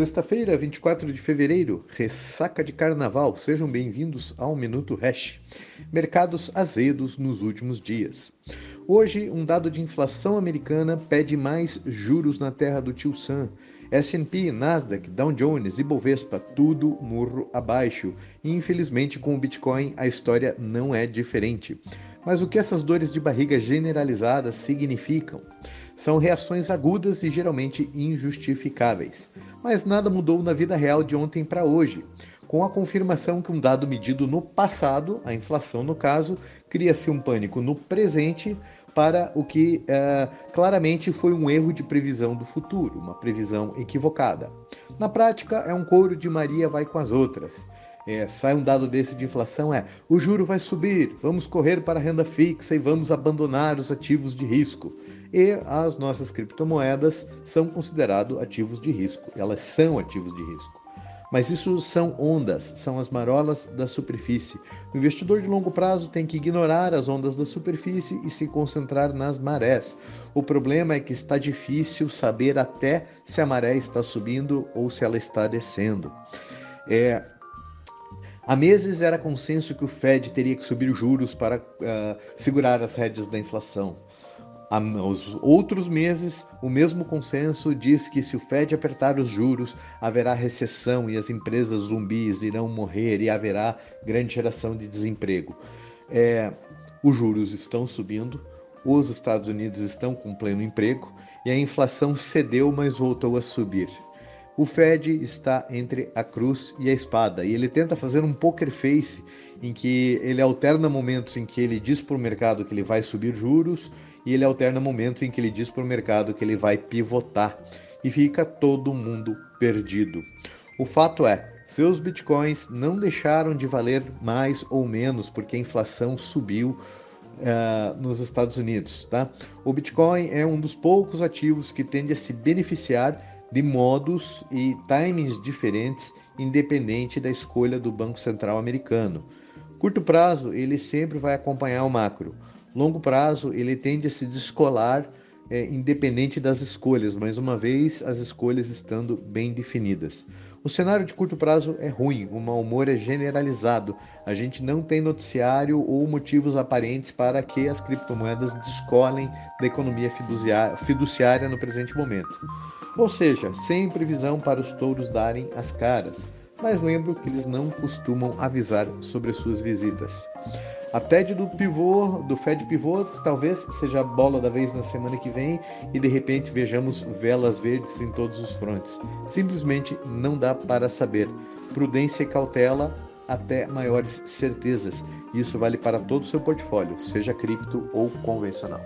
Sexta-feira, 24 de fevereiro, ressaca de carnaval. Sejam bem-vindos ao Minuto Hash. Mercados azedos nos últimos dias. Hoje, um dado de inflação americana pede mais juros na terra do tio Sam. S&P, Nasdaq, Dow Jones e Bovespa, tudo murro abaixo. E infelizmente com o Bitcoin a história não é diferente. Mas o que essas dores de barriga generalizadas significam? São reações agudas e geralmente injustificáveis. Mas nada mudou na vida real de ontem para hoje. Com a confirmação que um dado medido no passado, a inflação no caso, cria-se um pânico no presente para o que uh, claramente foi um erro de previsão do futuro, uma previsão equivocada. Na prática, é um couro de Maria vai com as outras. É, sai um dado desse de inflação é o juro vai subir, vamos correr para a renda fixa e vamos abandonar os ativos de risco. E as nossas criptomoedas são considerados ativos de risco, elas são ativos de risco. Mas isso são ondas, são as marolas da superfície. O investidor de longo prazo tem que ignorar as ondas da superfície e se concentrar nas marés. O problema é que está difícil saber até se a maré está subindo ou se ela está descendo. É, Há meses era consenso que o Fed teria que subir juros para uh, segurar as rédeas da inflação. Aos outros meses, o mesmo consenso diz que se o Fed apertar os juros, haverá recessão e as empresas zumbis irão morrer e haverá grande geração de desemprego. É, os juros estão subindo, os Estados Unidos estão com pleno emprego e a inflação cedeu, mas voltou a subir. O Fed está entre a cruz e a espada e ele tenta fazer um poker face em que ele alterna momentos em que ele diz para o mercado que ele vai subir juros e ele alterna momentos em que ele diz para o mercado que ele vai pivotar e fica todo mundo perdido. O fato é, seus bitcoins não deixaram de valer mais ou menos porque a inflação subiu Uh, nos Estados Unidos. Tá? O Bitcoin é um dos poucos ativos que tende a se beneficiar de modos e timings diferentes, independente da escolha do Banco Central americano. Curto prazo, ele sempre vai acompanhar o macro. Longo prazo, ele tende a se descolar é, independente das escolhas, mais uma vez as escolhas estando bem definidas. O cenário de curto prazo é ruim, o mau humor é generalizado. A gente não tem noticiário ou motivos aparentes para que as criptomoedas descolem da economia fiduciária no presente momento. Ou seja, sem previsão para os touros darem as caras. Mas lembro que eles não costumam avisar sobre suas visitas. A TED do pivô, do Fed pivô, talvez seja a bola da vez na semana que vem e de repente vejamos velas verdes em todos os frontes. Simplesmente não dá para saber. Prudência e cautela até maiores certezas. Isso vale para todo o seu portfólio, seja cripto ou convencional.